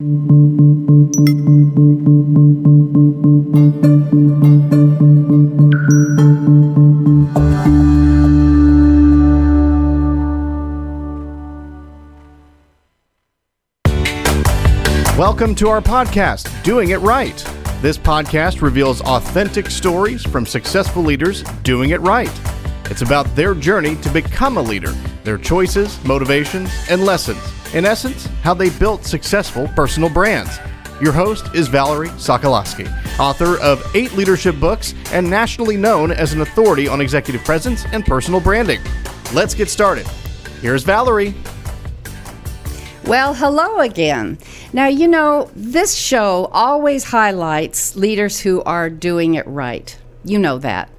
Welcome to our podcast, Doing It Right. This podcast reveals authentic stories from successful leaders doing it right. It's about their journey to become a leader, their choices, motivations, and lessons. In essence, how they built successful personal brands. Your host is Valerie Sokolosky, author of eight leadership books and nationally known as an authority on executive presence and personal branding. Let's get started. Here's Valerie. Well, hello again. Now, you know, this show always highlights leaders who are doing it right. You know that.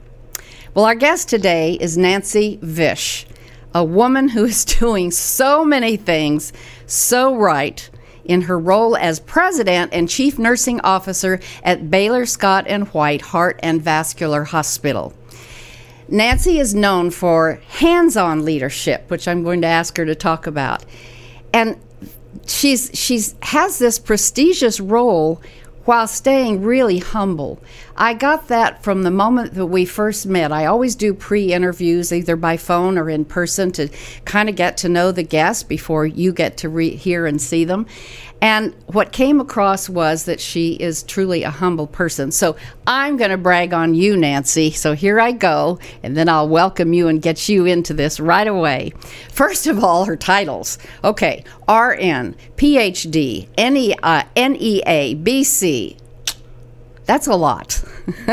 Well, our guest today is Nancy Vish, a woman who is doing so many things so right in her role as president and chief nursing officer at Baylor Scott and White Heart and Vascular Hospital. Nancy is known for hands-on leadership, which I'm going to ask her to talk about. And she's she's has this prestigious role while staying really humble. I got that from the moment that we first met. I always do pre interviews, either by phone or in person, to kind of get to know the guest before you get to re- hear and see them. And what came across was that she is truly a humble person. So I'm going to brag on you, Nancy. So here I go, and then I'll welcome you and get you into this right away. First of all, her titles. Okay, RN, PhD, NEA, uh, NEA BC, that's a lot.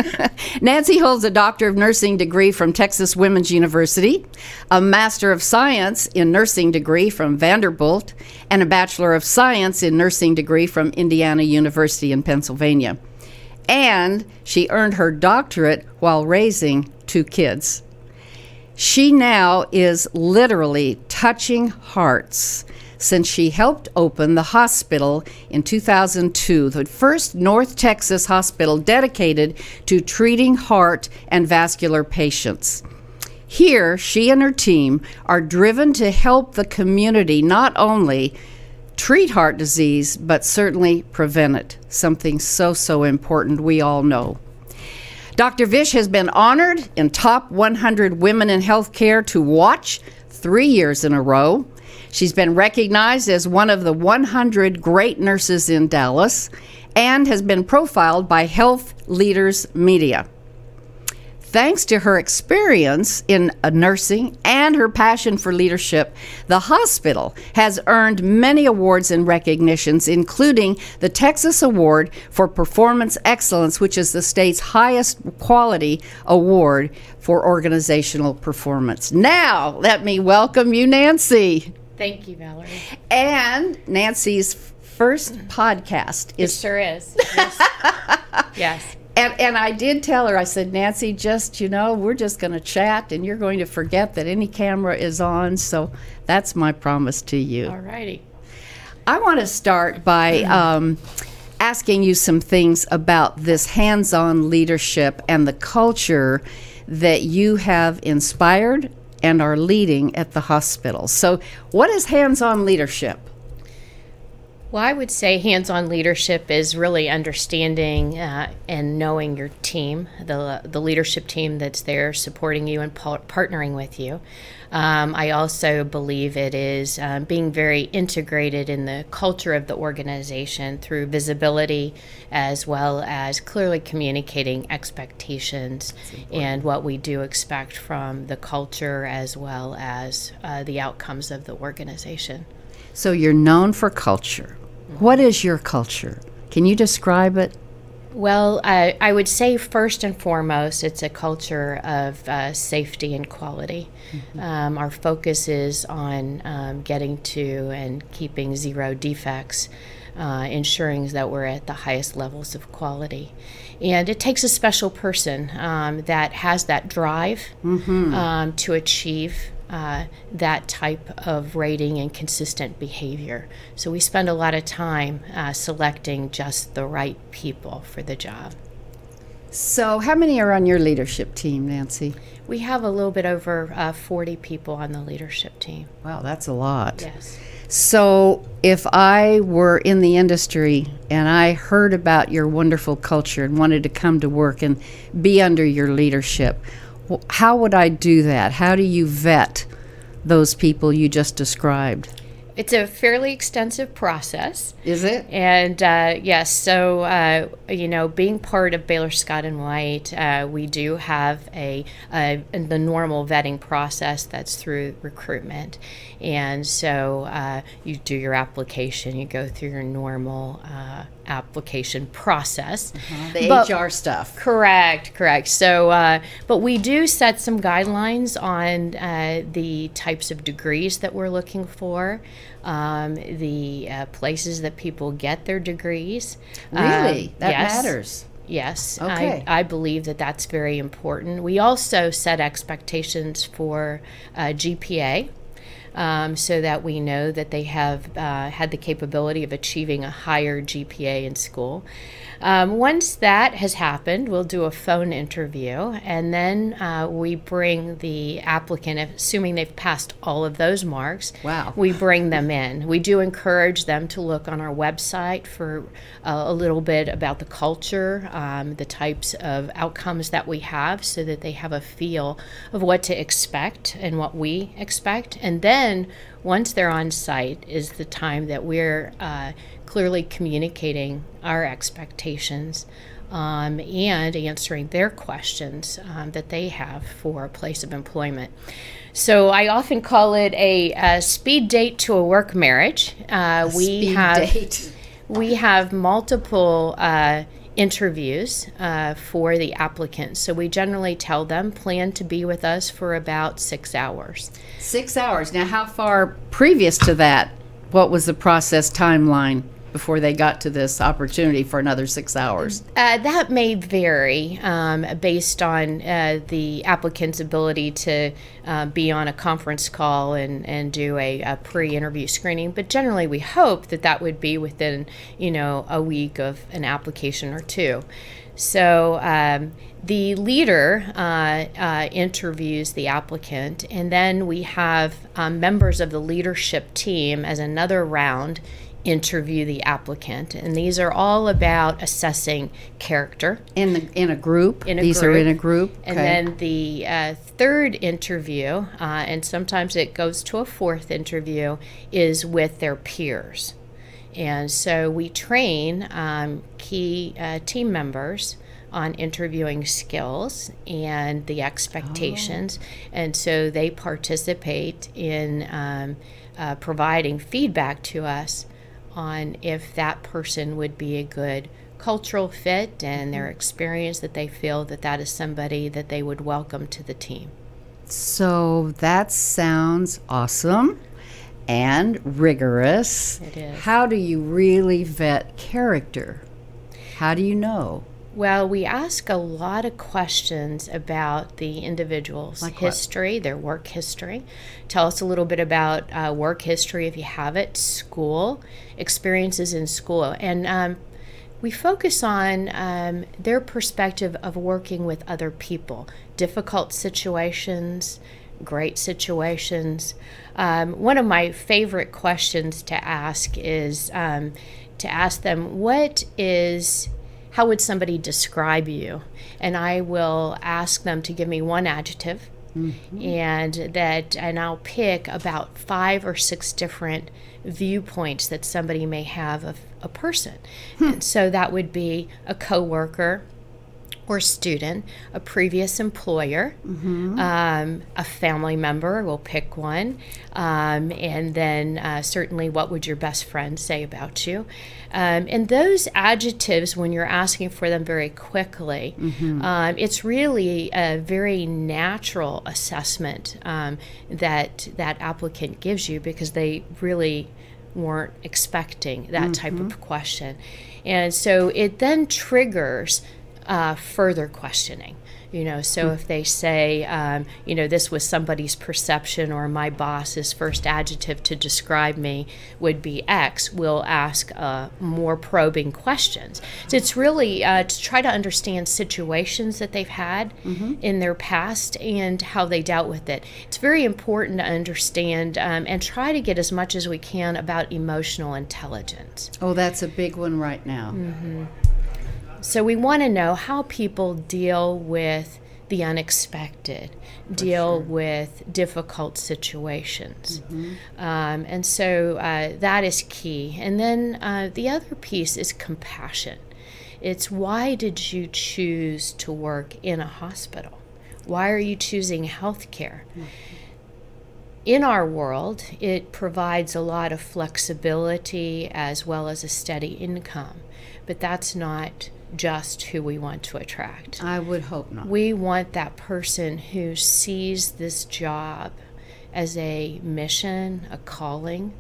Nancy holds a Doctor of Nursing degree from Texas Women's University, a Master of Science in Nursing degree from Vanderbilt, and a Bachelor of Science in Nursing degree from Indiana University in Pennsylvania. And she earned her doctorate while raising two kids. She now is literally touching hearts since she helped open the hospital in 2002, the first North Texas hospital dedicated to treating heart and vascular patients. Here, she and her team are driven to help the community not only treat heart disease, but certainly prevent it, something so, so important we all know. Dr. Vish has been honored in Top 100 Women in Healthcare to Watch three years in a row. She's been recognized as one of the 100 great nurses in Dallas and has been profiled by Health Leaders Media. Thanks to her experience in uh, nursing and her passion for leadership, the hospital has earned many awards and recognitions, including the Texas Award for Performance Excellence, which is the state's highest quality award for organizational performance. Now, let me welcome you, Nancy. Thank you, Valerie. And Nancy's first podcast is. It sure is. Yes. yes. And, and I did tell her, I said, Nancy, just, you know, we're just going to chat and you're going to forget that any camera is on. So that's my promise to you. All righty. I want to start by um, asking you some things about this hands on leadership and the culture that you have inspired and are leading at the hospital. So, what is hands on leadership? Well, I would say hands on leadership is really understanding uh, and knowing your team, the, the leadership team that's there supporting you and pa- partnering with you. Um, I also believe it is um, being very integrated in the culture of the organization through visibility as well as clearly communicating expectations and what we do expect from the culture as well as uh, the outcomes of the organization. So you're known for culture. What is your culture? Can you describe it? Well, I, I would say first and foremost, it's a culture of uh, safety and quality. Mm-hmm. Um, our focus is on um, getting to and keeping zero defects, uh, ensuring that we're at the highest levels of quality. And it takes a special person um, that has that drive mm-hmm. Um, to achieve uh, that type of rating and consistent behavior. So we spend a lot of time uh, selecting just the right people for the job. So, how many are on your leadership team, Nancy? We have a little bit over uh, 40 people on the leadership team. Wow, that's a lot. Yes. So, if I were in the industry and I heard about your wonderful culture and wanted to come to work and be under your leadership, how would I do that? How do you vet those people you just described? It's a fairly extensive process. Is it? And uh, yes, so uh, you know, being part of Baylor Scott and White, uh, we do have a, a the normal vetting process that's through recruitment, and so uh, you do your application, you go through your normal uh, application process. The But- HR stuff. Correct, correct. So, uh, but we do set some guidelines on uh, the types of degrees that we're looking for, um, the uh, places that people get their degrees. Really? Um, that yes. matters. Yes, Okay. I, I believe that that's very important. We also set expectations for uh, GPA. Um, so that we know that they have uh, had the capability of achieving a higher GPA in school. Um, once that has happened, we'll do a phone interview, and then uh, we bring the applicant, assuming they've passed all of those marks. Wow. We bring them in. We do encourage them to look on our website for uh, a little bit about the culture, um, the types of outcomes that we have, so that they have a feel of what to expect and what we expect. And then once they're on site, is the time that we're uh, clearly communicating our expectations. Um, and answering their questions um, that they have for a place of employment. So I often call it a, a speed date to a work marriage. Uh, we Speed have date. we have multiple uh, interviews uh, for the applicants. So we generally tell them plan to be with us for about six hours. Six hours. Now, how far previous to that? What was the process timeline before they got to this opportunity for another six hours? Uh, that may vary um, based on uh, the applicant's ability to uh, be on a conference call and, and do a, a pre-interview screening. But generally, we hope that that would be within you know a week of an application or two. So um, the leader uh, uh, interviews the applicant, and then we have um, members of the leadership team as another round interview the applicant. And these are all about assessing character. In the in a group. In a These are in a group. And Okay. then the uh, third interview, uh, and sometimes it goes to a fourth interview, is with their peers. And so we train um, key uh, team members on interviewing skills and the expectations. And so they participate in um, uh, providing feedback to us on if that person would be a good cultural fit and their experience that they feel that that is somebody that they would welcome to the team. So that sounds awesome and rigorous. It is. How do you really vet character? How do you know? Well, we ask a lot of questions about the individual's Like what? history, their work history. Tell us a little bit about uh, work history if you have it, school, experiences in school. And um, we focus on um, their perspective of working with other people, difficult situations, great situations. Um, one of my favorite questions to ask is um, to ask them, what is how would somebody describe you? And I will ask them to give me one adjective, mm-hmm. and that, and I'll pick about five or six different viewpoints that somebody may have of a person. Hmm. And so that would be a coworker or student, a previous employer, um, a family member, we'll pick one, um, and then uh, certainly what would your best friend say about you. Um, and those adjectives, when you're asking for them very quickly, um, it's really a very natural assessment um, that that applicant gives you because they really weren't expecting that type of question. And so it then triggers uh, further questioning. You know, so if they say, um, you know, this was somebody's perception or my boss's first adjective to describe me would be X, we'll ask uh, more probing questions. So it's really uh, to try to understand situations that they've had in their past and how they dealt with it. It's very important to understand um, and try to get as much as we can about emotional intelligence. Oh, that's a big one right now. So we want to know how people deal with the unexpected, deal with difficult situations. Um, and so uh, that is key. And then uh, the other piece is compassion. It's why did you choose to work in a hospital? Why are you choosing healthcare? in our world, it provides a lot of flexibility as well as a steady income, but that's not just who we want to attract. I would hope not. We want that person who sees this job as a mission, a calling.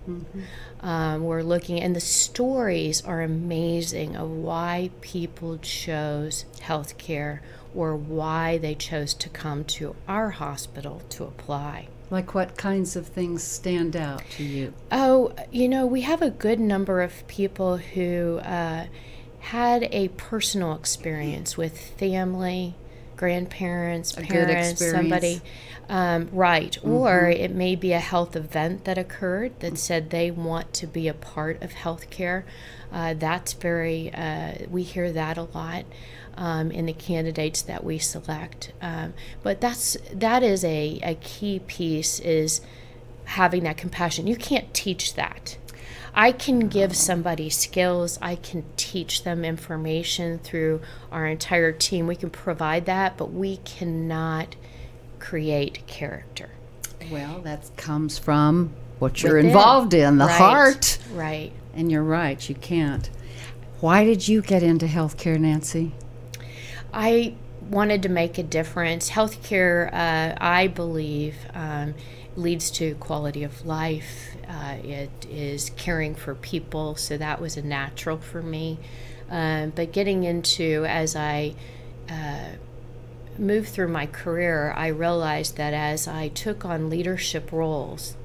Um, we're looking, and the stories are amazing of why people chose healthcare or why they chose to come to our hospital to apply. Like what kinds of things stand out to you? Oh, you know, we have a good number of people who uh, had a personal experience with family, grandparents, parents, somebody. Um, right. Or it may be a health event that occurred that said they want to be a part of healthcare. Uh, that's very, uh, we hear that a lot. Um, in the candidates that we select, um, but that's that is a, a key piece is having that compassion. You can't teach that. I can give somebody skills, I can teach them information through our entire team. We can provide that, but we cannot create character. Well, that comes from what you're Within. involved in, the Right. heart. Right. And you're right, you can't. Why did you get into healthcare, Nancy? I wanted to make a difference. Healthcare, uh, I believe, um, leads to quality of life. Uh, it is caring for people, so that was a natural for me. Um, but getting into as I uh, moved through my career, I realized that as I took on leadership roles,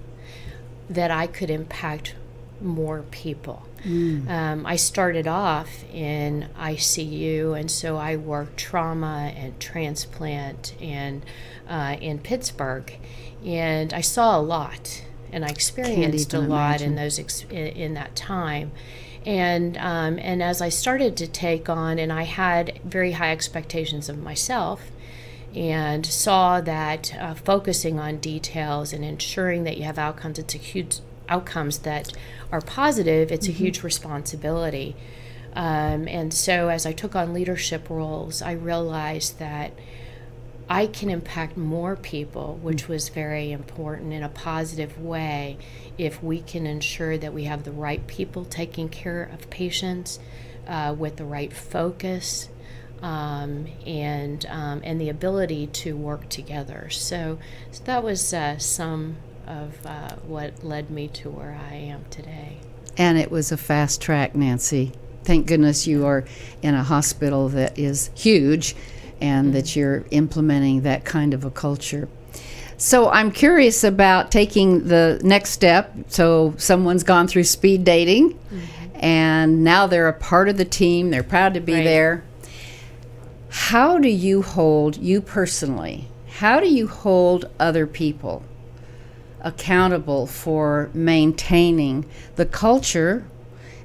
that I could impact more people. Um, I started off in ICU, and so I worked trauma and transplant and uh, in Pittsburgh, and I saw a lot, and I experienced a lot in those ex- in, in that time. And um, and as I started to take on, and I had very high expectations of myself, and saw that uh, focusing on details and ensuring that you have outcomes it's a huge outcomes that are positive it's a huge responsibility. Um, and so as i took on leadership roles i realized that i can impact more people which was very important in a positive way if we can ensure that we have the right people taking care of patients uh, with the right focus um, and um, and the ability to work together. So, so that was uh, some of uh, what led me to where I am today. And it was a fast track, Nancy. Thank goodness you are in a hospital that is huge and that you're implementing that kind of a culture. So I'm curious about taking the next step. So someone's gone through speed dating and now they're a part of the team, they're proud to be Right. there. How do you hold, you personally, how do you hold other people accountable for maintaining the culture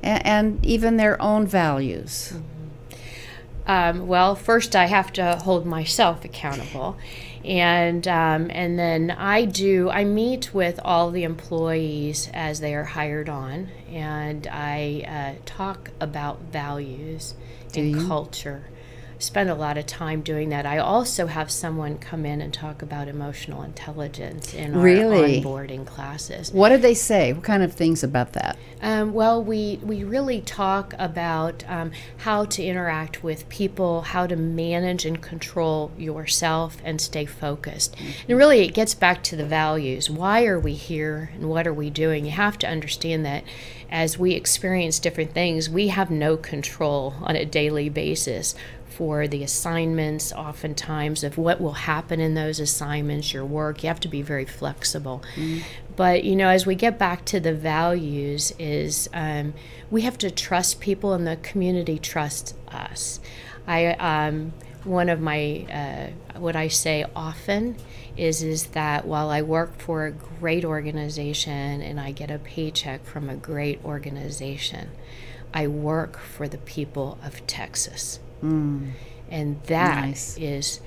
and, and even their own values? Um, well, first I have to hold myself accountable, and um, and then I do. I meet with all the employees as they are hired on, and I uh, talk about values and you? culture. Spend a lot of time doing that. I also have someone come in and talk about emotional intelligence in our Really? onboarding classes. What did they say? What kind of things about that? Um, well, we, we really talk about um, how to interact with people, how to manage and control yourself, and stay focused. And really, it gets back to the values. Why are we here, and what are we doing? You have to understand that as we experience different things, we have no control on a daily basis. For the assignments, oftentimes, of what will happen in those assignments, your work. You have to be very flexible. Mm. But, you know, as we get back to the values, is um, we have to trust people and the community trusts us. I, um, one of my, uh, what I say often is, is that while I work for a great organization and I get a paycheck from a great organization, I work for the people of Texas. Mm. And that nice. is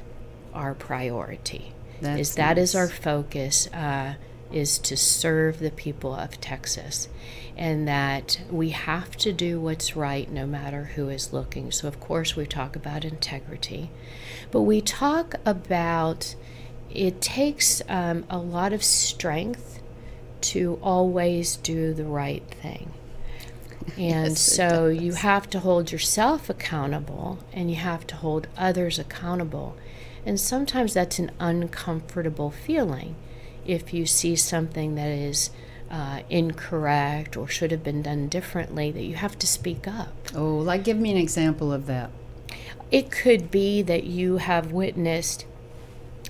our priority. That's is that nice. is our focus uh, is to serve the people of Texas and that we have to do what's right no matter who is looking. So of course we talk about integrity, but we talk about it takes um, a lot of strength to always do the right thing. And yes, so you have to hold yourself accountable and you have to hold others accountable. And sometimes that's an uncomfortable feeling if you see something that is uh, incorrect or should have been done differently, that you have to speak up. Oh, like give me an example of that. It could be that you have witnessed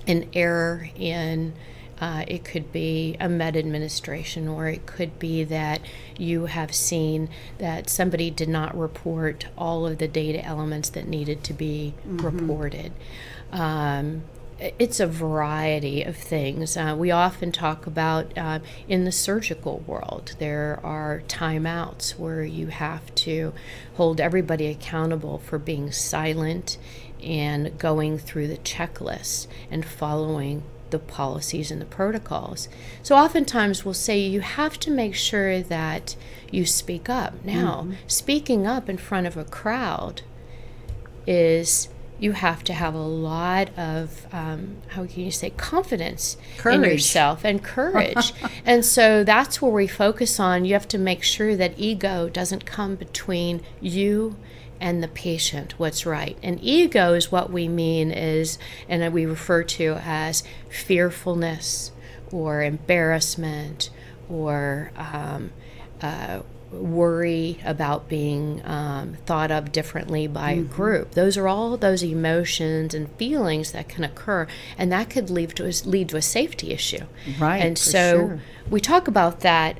an error in uh, it could be a med administration, or it could be that you have seen that somebody did not report all of the data elements that needed to be mm-hmm. reported. Um, it's a variety of things. Uh, we often talk about uh, in the surgical world, there are timeouts where you have to hold everybody accountable for being silent and going through the checklist and following the policies and the protocols. So oftentimes we'll say you have to make sure that you speak up. Now, mm-hmm. speaking up in front of a crowd is you have to have a lot of um, how can you say confidence courage. in yourself and courage and so that's where we focus on you have to make sure that ego doesn't come between you and the patient what's right. And ego is what we mean is, and we refer to as fearfulness or embarrassment or um, uh, worry about being um, thought of differently by mm-hmm. a group. Those are all those emotions and feelings that can occur, and that could lead to a, lead to a safety issue. Right. And so sure. we talk about that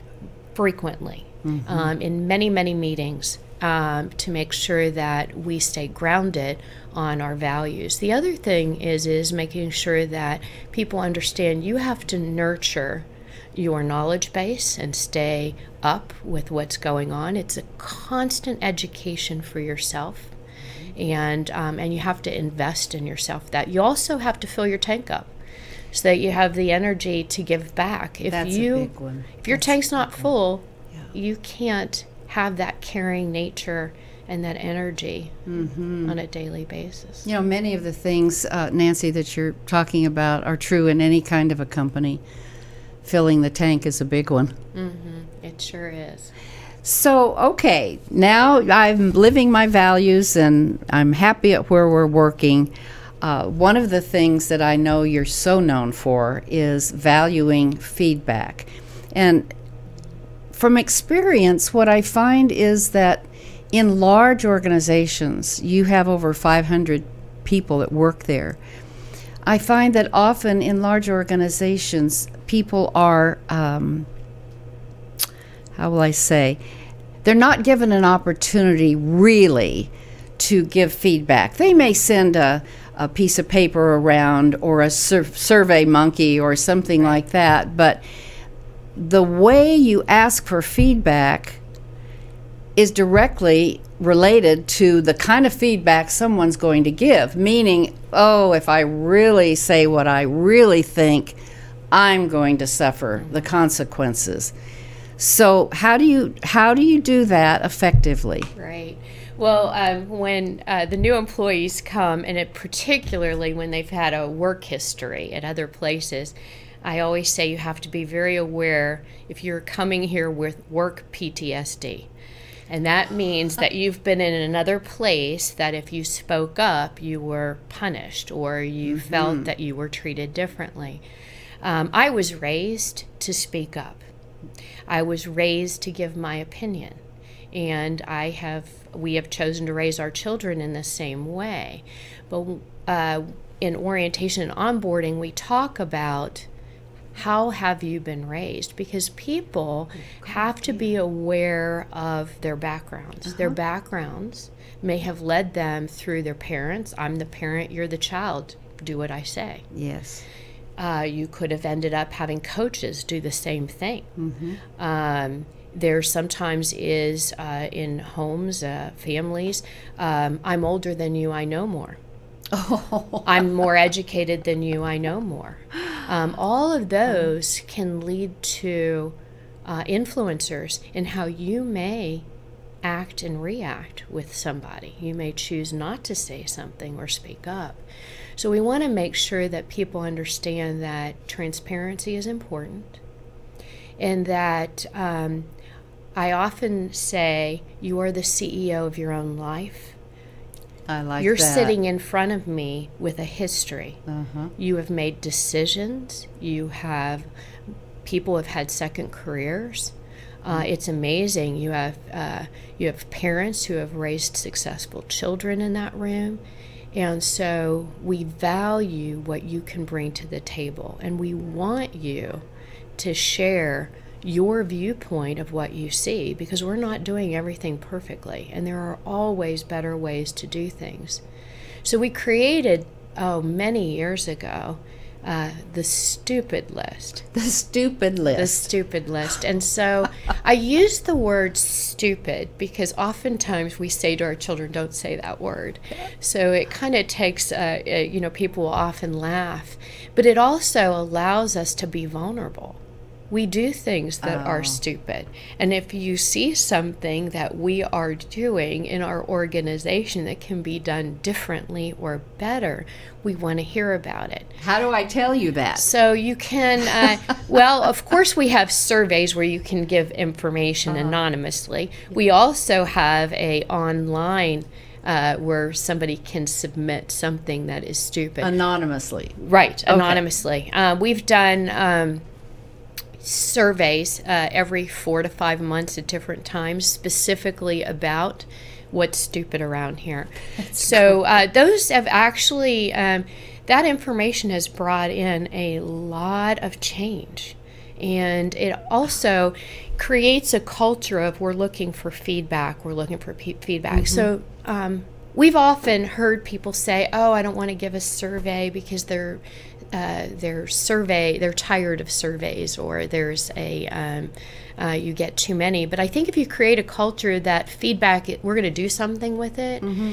frequently mm-hmm. um, in many many meetings um, to make sure that we stay grounded on our values. The other thing is is making sure that people understand you have to nurture your knowledge base and stay up with what's going on. It's a constant education for yourself, and um, and you have to invest in yourself. That you also have to fill your tank up so that you have the energy to give back. If That's you if your That's tank's not full, yeah. you can't have that caring nature and that energy mm-hmm. on a daily basis. You know, many of the things, uh, Nancy, that you're talking about are true in any kind of a company. Filling the tank is a big one. Mm-hmm. It sure is. So, okay, now I'm living my values and I'm happy at where we're working. Uh, one of the things that I know you're so known for is valuing feedback. And from experience, what I find is that in large organizations, you have over 500 people that work there. I find that often in large organizations, people are, um, how will I say, they're not given an opportunity really to give feedback. They may send a, a piece of paper around or a sur- survey monkey or something like that, but the way you ask for feedback is directly related to the kind of feedback someone's going to give. Meaning, oh, if I really say what I really think, I'm going to suffer the consequences. So how do you how do you do that effectively? Right. Well, um, when uh, the new employees come, and it particularly when they've had a work history at other places, I always say you have to be very aware if you're coming here with work PTSD. And that means that you've been in another place that if you spoke up, you were punished or you mm-hmm. felt that you were treated differently. Um, I was raised to speak up, I was raised to give my opinion. and I have we have chosen to raise our children in the same way. But uh, in orientation and onboarding, we talk about how have you been raised? Because people have to be aware of their backgrounds. Uh-huh. their backgrounds may have led them through their parents. I'm the parent you're the child. Do what i say. Yes. Uh, you could have ended up having coaches do the same thing. Mm-hmm. um, there sometimes is uh, in homes uh, families um, i'm older than you i know more Oh. I'm more educated than you, I know more. Um, all of those can lead to uh, influencers in how you may act and react with somebody. You may choose not to say something or speak up. So we want to make sure that people understand that transparency is important and that um, I often say you are the CEO of your own life I like You're that. sitting in front of me with a history. Uh-huh. You have made decisions. You have people have had second careers. Uh, mm-hmm. it's amazing. You have uh, you have parents who have raised successful children in that room, and so we value what you can bring to the table, and we want you to share your viewpoint of what you see because we're not doing everything perfectly and there are always better ways to do things. So we created, oh, many years ago, uh, the stupid list. The stupid list. The stupid list. And so I use the word stupid because oftentimes we say to our children, don't say that word. So it kind of takes, uh, uh, you know, people will often laugh, but it also allows us to be vulnerable we do things that oh. are stupid. And if you see something that we are doing in our organization that can be done differently or better, we want to hear about it. How do I tell you that? So you can, uh, well, of course, we have surveys where you can give information uh-huh. anonymously. We also have a online. Uh, where somebody can submit something that is stupid anonymously. Right, anonymously. Okay. Uh, we've done um, surveys uh, every four to five months at different times, specifically about what's stupid around here. That's so uh, those have actually um, that information has brought in a lot of change, and it also creates a culture of we're looking for feedback. We're looking for pe- feedback. Mm-hmm. So. Um, we've often heard people say, "Oh, I don't want to give a survey because they're uh, their survey, they're tired of surveys, or there's a um, uh, you get too many. But I think if you create a culture that feedback, we're going to do something with it, mm-hmm.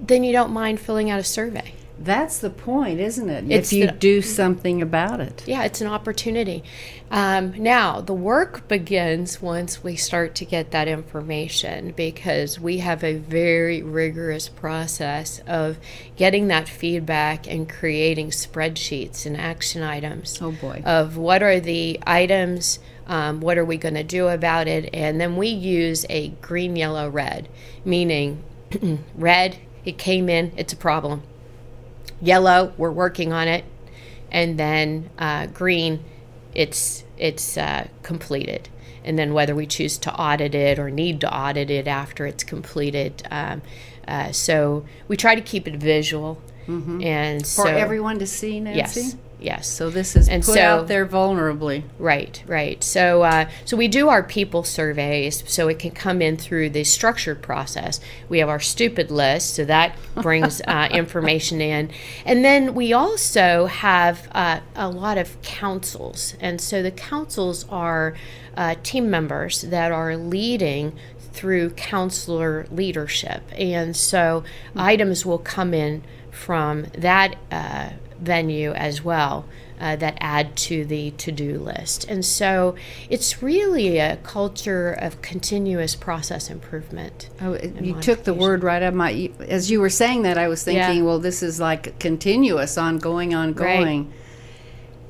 then you don't mind filling out a survey. That's the point, isn't it? It's if you the, do something about it. Yeah, it's an opportunity. Um, now, the work begins once we start to get that information because we have a very rigorous process of getting that feedback and creating spreadsheets and action items. Oh, boy. Of what are the items, um, what are we going to do about it, and then we use a green, yellow, red, meaning red, it came in, it's a problem Yellow, we're working on it, and then uh, green, it's it's uh, completed. And then whether we choose to audit it or need to audit it after it's completed. Um, uh, so we try to keep it visual, mm-hmm. and for so, everyone to see. Nancy? Yes, Yes. So this is and put so, out there vulnerably. Right, right. So uh, so we do our people surveys, so it can come in through the structured process. We have our stupid list, so that brings uh, information in, and then we also have uh, a lot of councils, and so the councils are uh, team members that are leading through counselor leadership, and so mm-hmm. items will come in from that uh, venue as well uh, that add to the to do list. And so it's really a culture of continuous process improvement. Oh, you took the word right out of my. As you were saying that, I was thinking, yeah. well, this is like continuous, ongoing, ongoing. Right.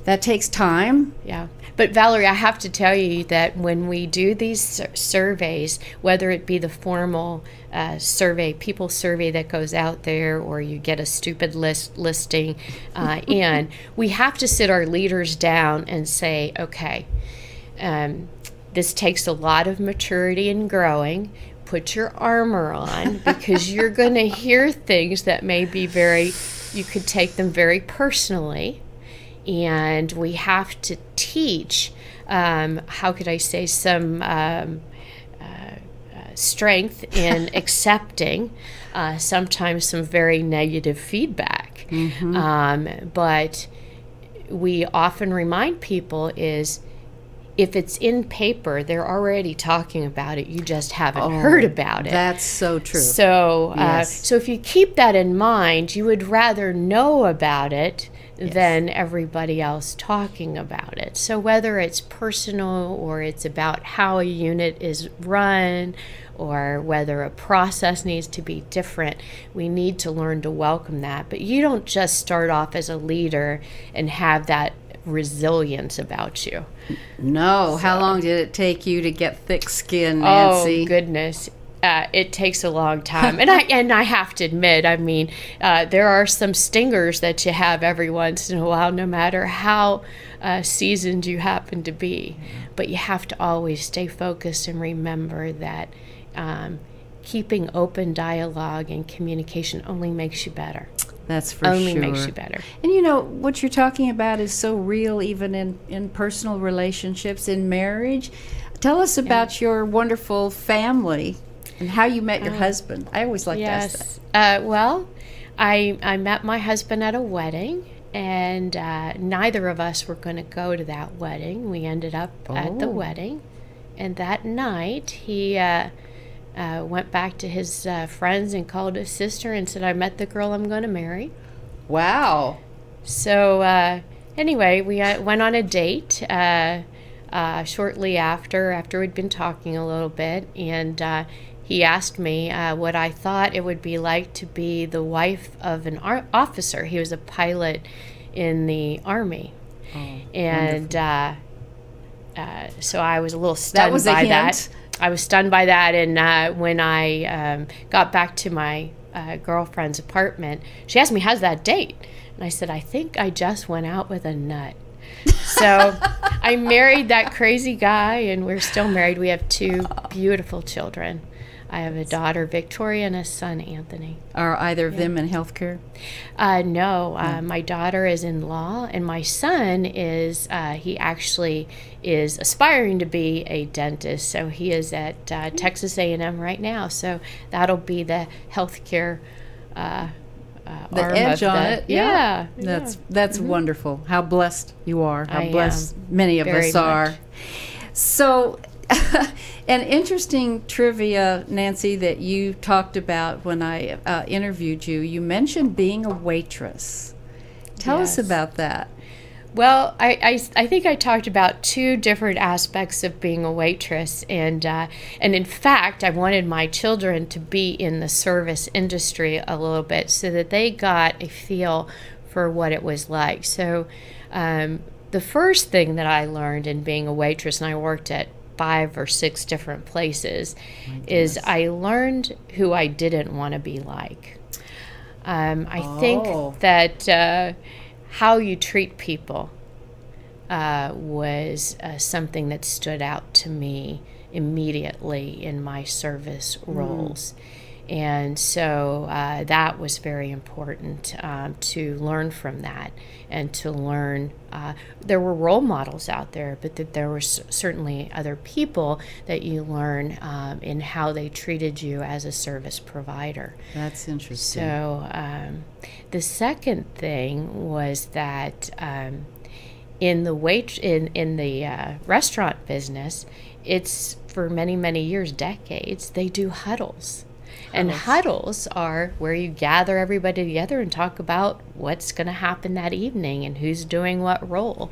That takes time. Yeah. But Valerie, I have to tell you that when we do these surveys, whether it be the formal uh, survey, people survey that goes out there, or you get a stupid list listing uh, in, we have to sit our leaders down and say, okay, um, this takes a lot of maturity and growing put your armor on because you're going to hear things that may be very, you could take them very personally. And we have to teach, um, how could I say, some um, uh, uh, strength in accepting uh, sometimes some very negative feedback. Mm-hmm. Um, but we often remind people is if it's in paper, they're already talking about it. You just haven't oh, heard about it. That's so true. So, uh, so if you keep that in mind, you would rather know about it yes. than everybody else talking about it. So, whether it's personal or it's about how a unit is run or whether a process needs to be different, we need to learn to welcome that. But you don't just start off as a leader and have that resilience about you. No. So. How long did it take you to get thick skin, oh, Nancy? Oh goodness. Uh, it takes a long time, and I and I have to admit, I mean, uh, there are some stingers that you have every once in a while, no matter how uh, seasoned you happen to be. But you have to always stay focused and remember that um, keeping open dialogue and communication only makes you better. That's for only sure. Only makes you better. And you know what you're talking about is so real, even in in personal relationships, in marriage. Tell us about yeah. your wonderful family and how you met your uh, husband. I always like yes. to ask that. Uh, well, I I met my husband at a wedding, and uh, neither of us were going to go to that wedding. We ended up oh. at the oh. wedding, and that night he uh, uh, went back to his uh, friends and called his sister and said, I met the girl I'm going to marry. Wow. So, uh, anyway, we uh, went on a date uh, uh, shortly after, after we'd been talking a little bit, and he asked me what I thought it would be like to be the wife of an ar- officer. He was a pilot in the Army. Oh, and so I was a little stunned that by hint. that. I was stunned by that. And uh, when I um, got back to my uh, girlfriend's apartment, she asked me, How's that date? And I said, I think I just went out with a nut. so I married that crazy guy, and we're still married. We have two beautiful children. I have a daughter, Victoria, and a son, Anthony. Are either of yeah. them in healthcare? Uh, no, uh, my daughter is in law, and my son is, uh, he actually is aspiring to be a dentist. So he is at uh, Texas A&M right now. So that'll be the healthcare uh, uh, the edge on the, it. Yeah, yeah. that's that's mm-hmm. wonderful. How blessed you are. How I blessed many of us are. Much. So an interesting trivia, Nancy, that you talked about when I uh, interviewed you. You mentioned being a waitress. Tell yes. us about that. Well, I, I, I, think I talked about two different aspects of being a waitress, and uh, and in fact, I wanted my children to be in the service industry a little bit so that they got a feel for what it was like. So, um, the first thing that I learned in being a waitress, and I worked at five or six different places is I learned who I didn't want to be like. Um, I oh. think that uh, how you treat people uh, was uh, something that stood out to me immediately in my service mm. And so uh, that was very important um, to learn from that and to learn. Uh, there were role models out there, but that there were s- certainly other people that you learn um, in how they treated you as a service provider. That's interesting. So um, the second thing was that um, in the wait in in the uh, restaurant business, it's for many many years, decades, they do huddles and huddles are where you gather everybody together and talk about what's going to happen that evening and who's doing what role.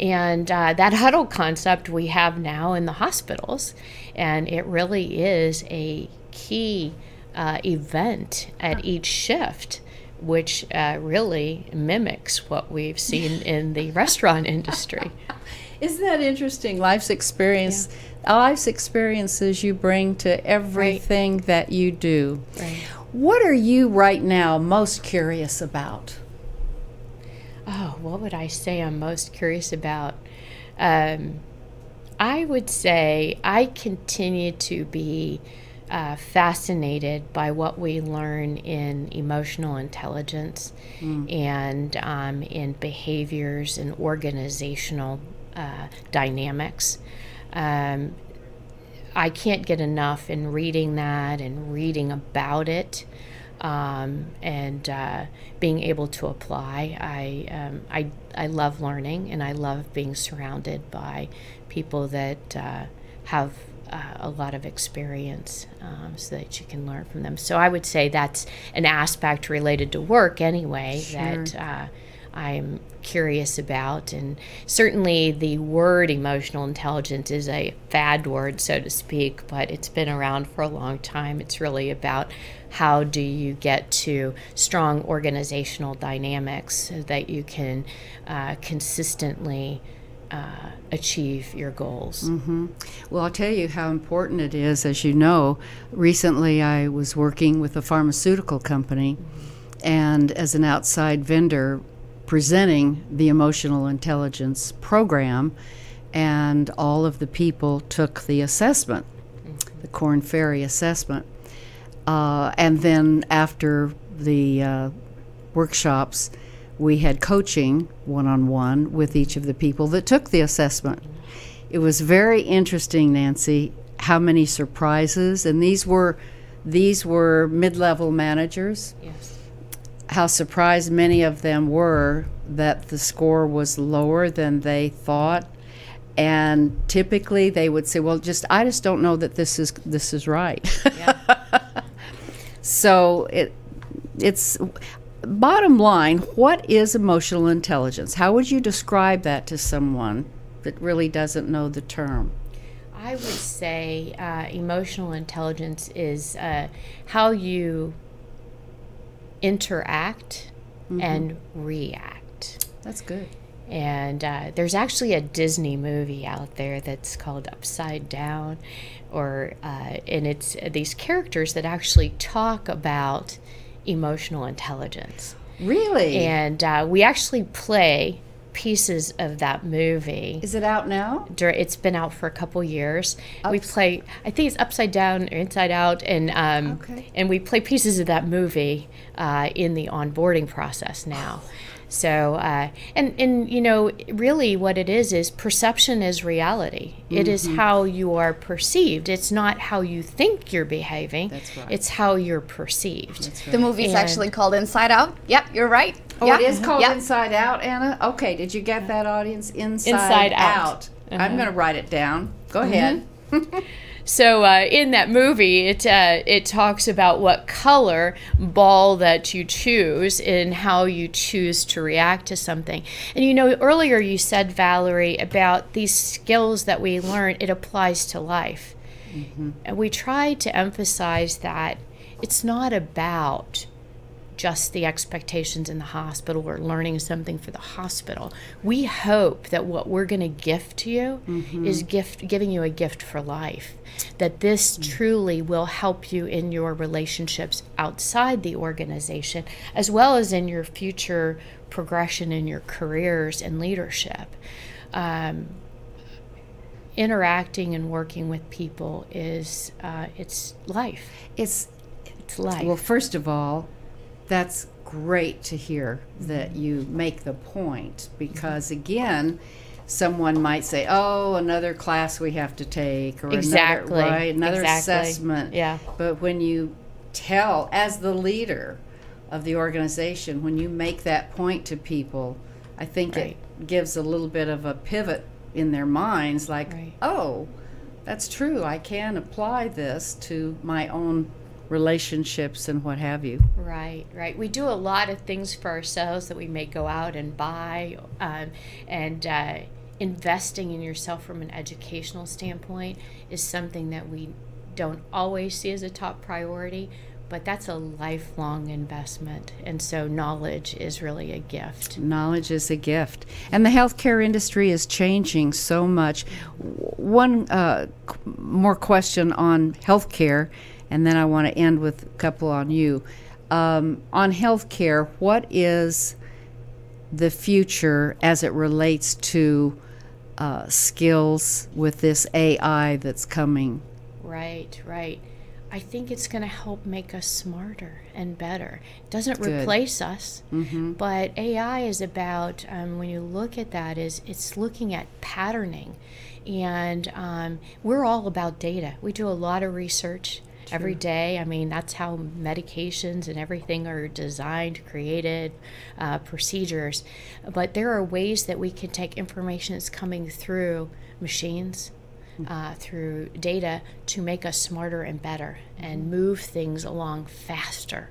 And uh, that huddle concept we have now in the hospitals, and it really is a key uh, event at each shift which uh, really mimics what we've seen in the restaurant industry. Isn't that interesting? Life's experience, yeah. life's experiences you bring to everything right. that you do. Right. What are you right now most curious about? Oh, what would I say I'm most curious about? Um, I would say I continue to be uh, fascinated by what we learn in emotional intelligence and um, in behaviors and organizational uh, dynamics. Um, I can't get enough in reading that and reading about it. Um, and uh, being able to apply, I, um, I I love learning and I love being surrounded by people that uh, have uh, a lot of experience, um, so that you can learn from them. So I would say that's an aspect related to work anyway that uh, I'm curious about. And certainly the word emotional intelligence is a fad word, so to speak, but it's been around for a long time. It's really about how do you get to strong organizational dynamics so that you can uh, consistently uh, achieve your goals. Well, I'll tell you how important it is. As you know, recently I was working with a pharmaceutical company and as an outside vendor presenting the emotional intelligence program, and all of the people took the assessment, the Korn Ferry assessment. Uh, and then after the uh, workshops, we had coaching one on one with each of the people that took the assessment. It was very interesting, Nancy, how many surprises, and these were these were mid-level managers. Yes. How surprised many of them were that the score was lower than they thought. And typically they would say, "Well, just I just don't know that this is this is right." so it it's bottom line, what is emotional intelligence? How would you describe that to someone that really doesn't know the term? I would say uh, emotional intelligence is uh, how you interact and react. That's good. And uh, there's actually a Disney movie out there that's called Upside Down, or uh, and it's these characters that actually talk about emotional intelligence. Really? And uh, we actually play pieces of that movie. is it out now? it's been out for a couple years. we play, I think it's Upside Down or Inside Out, and um, Okay. and we play pieces of that movie uh, in the onboarding process now. So uh, and and you know really what it is is perception is reality. It is Mm-hmm. how you are perceived. It's not how you think you're behaving. That's right. It's how you're perceived. The movie's And- actually called Inside Out. Yep, you're right. Oh, Yep. it is called Yep. Inside Out, Anna? Okay, did you get that audience? Inside, Inside Out. Out. I'm going to write it down. Go ahead. So uh, in that movie, it uh, it talks about what color ball that you choose and how you choose to react to something. And you know, earlier you said Valerie about these skills that we learn. It applies to life, and we try to emphasize that it's not about just the expectations in the hospital or learning something for the hospital. We hope that what we're going to gift to you is gift giving you a gift for life. That this truly will help you in your relationships outside the organization as well as in your future progression in your careers and leadership. Um, interacting and working with people is uh, it's life. It's It's life. Well, first of all, that's great to hear that you make the point because, again, someone might say, "Oh, another class we have to take," or Exactly. another, right, another Exactly. assessment. Yeah. But when you tell, as the leader of the organization, when you make that point to people, I think Right. it gives a little bit of a pivot in their minds, like, Right. "Oh, that's true. I can apply this to my own." Relationships and what have you. Right, right. We do a lot of things for ourselves that we may go out and buy, um, and uh, investing in yourself from an educational standpoint is something that we don't always see as a top priority, but that's a lifelong investment, and so knowledge is really a gift. Knowledge is a gift. And the healthcare industry is changing so much. One uh, more question on healthcare, and then I want to end with a couple on you. Um, on healthcare, what is the future as it relates to uh, skills with this AI that's coming? Right, right. I think it's going to help make us smarter and better. It doesn't Good. replace us, but AI is about um, when you look at that is it's looking at patterning, and um, we're all about data. We do a lot of research every day. I mean, that's how medications and everything are designed, created, uh, procedures. But there are ways that we can take information that's coming through machines, uh, through data, to make us smarter and better and move things along faster.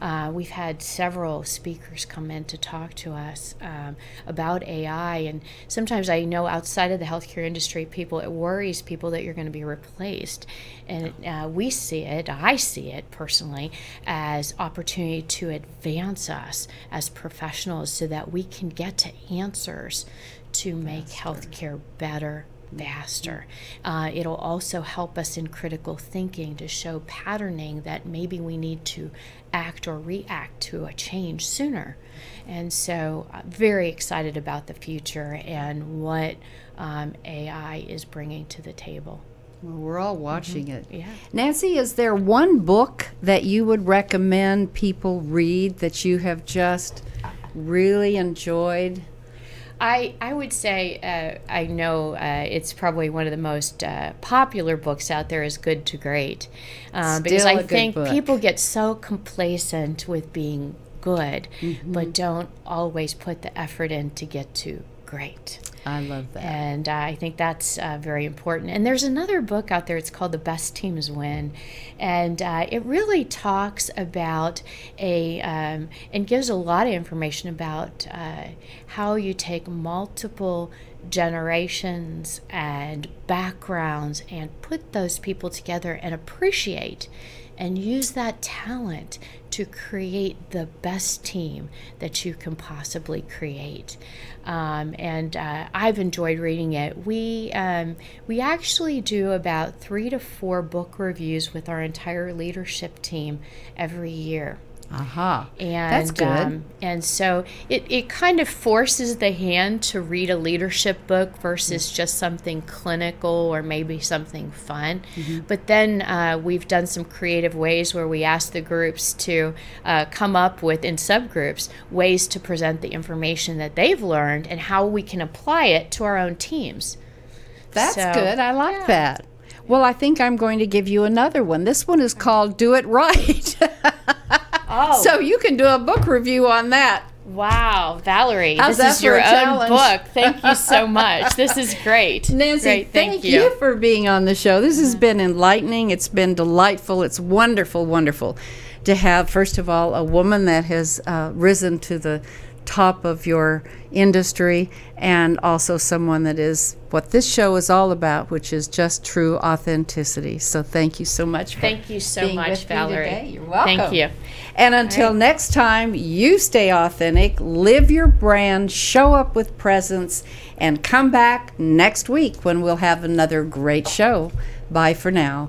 Uh, we've had several speakers come in to talk to us um, about AI, and sometimes I know outside of the healthcare industry, people it worries people that you're going to be replaced, and uh, we see it. I see it personally as opportunity to advance us as professionals, so that we can get to answers to make healthcare better faster. Uh, it'll also help us in critical thinking to show patterning that maybe we need to act or react to a change sooner. And so, uh, very excited about the future and what um, AI is bringing to the table. Well, we're all watching it. Yeah. Nancy, is there one book that you would recommend people read that you have just really enjoyed? I, I would say uh, I know uh, it's probably one of the most uh, popular books out there is Good to Great um, because I think book. people get so complacent with being good Mm-hmm. but don't always put the effort in to get to great. I love that. And uh, I think that's uh, very important. And there's another book out there, it's called The Best Teams Win. And uh, it really talks about a, um, and gives a lot of information about uh, how you take multiple generations and backgrounds and put those people together and appreciate and use that talent to create the best team that you can possibly create. Um, and uh, I've enjoyed reading it. We um, we actually do about three to four book reviews with our entire leadership team every year. Aha. And That's good. Um, and so it, it kind of forces the hand to read a leadership book versus just something clinical or maybe something fun. But then uh, we've done some creative ways where we ask the groups to uh, come up with, in subgroups, ways to present the information that they've learned and how we can apply it to our own teams. That's So, good. I like that. Well, I think I'm going to give you another one. This one is called Do It Right. Oh, so you can do a book review on that. wow, Valerie, How's this is your own challenge? book. Thank you so much. this is great. Nancy, Great, thank, you. for being on the show. This has been enlightening. It's been delightful. It's wonderful, wonderful to have, first of all, a woman that has uh, risen to the top of your industry and also someone that is what this show is all about, which is just true authenticity. So thank you so much. For Thank you so much, Valerie. You're welcome. Thank you. And until next time, you stay authentic, live your brand, show up with presence, and come back next week when we'll have another great show. Bye for now.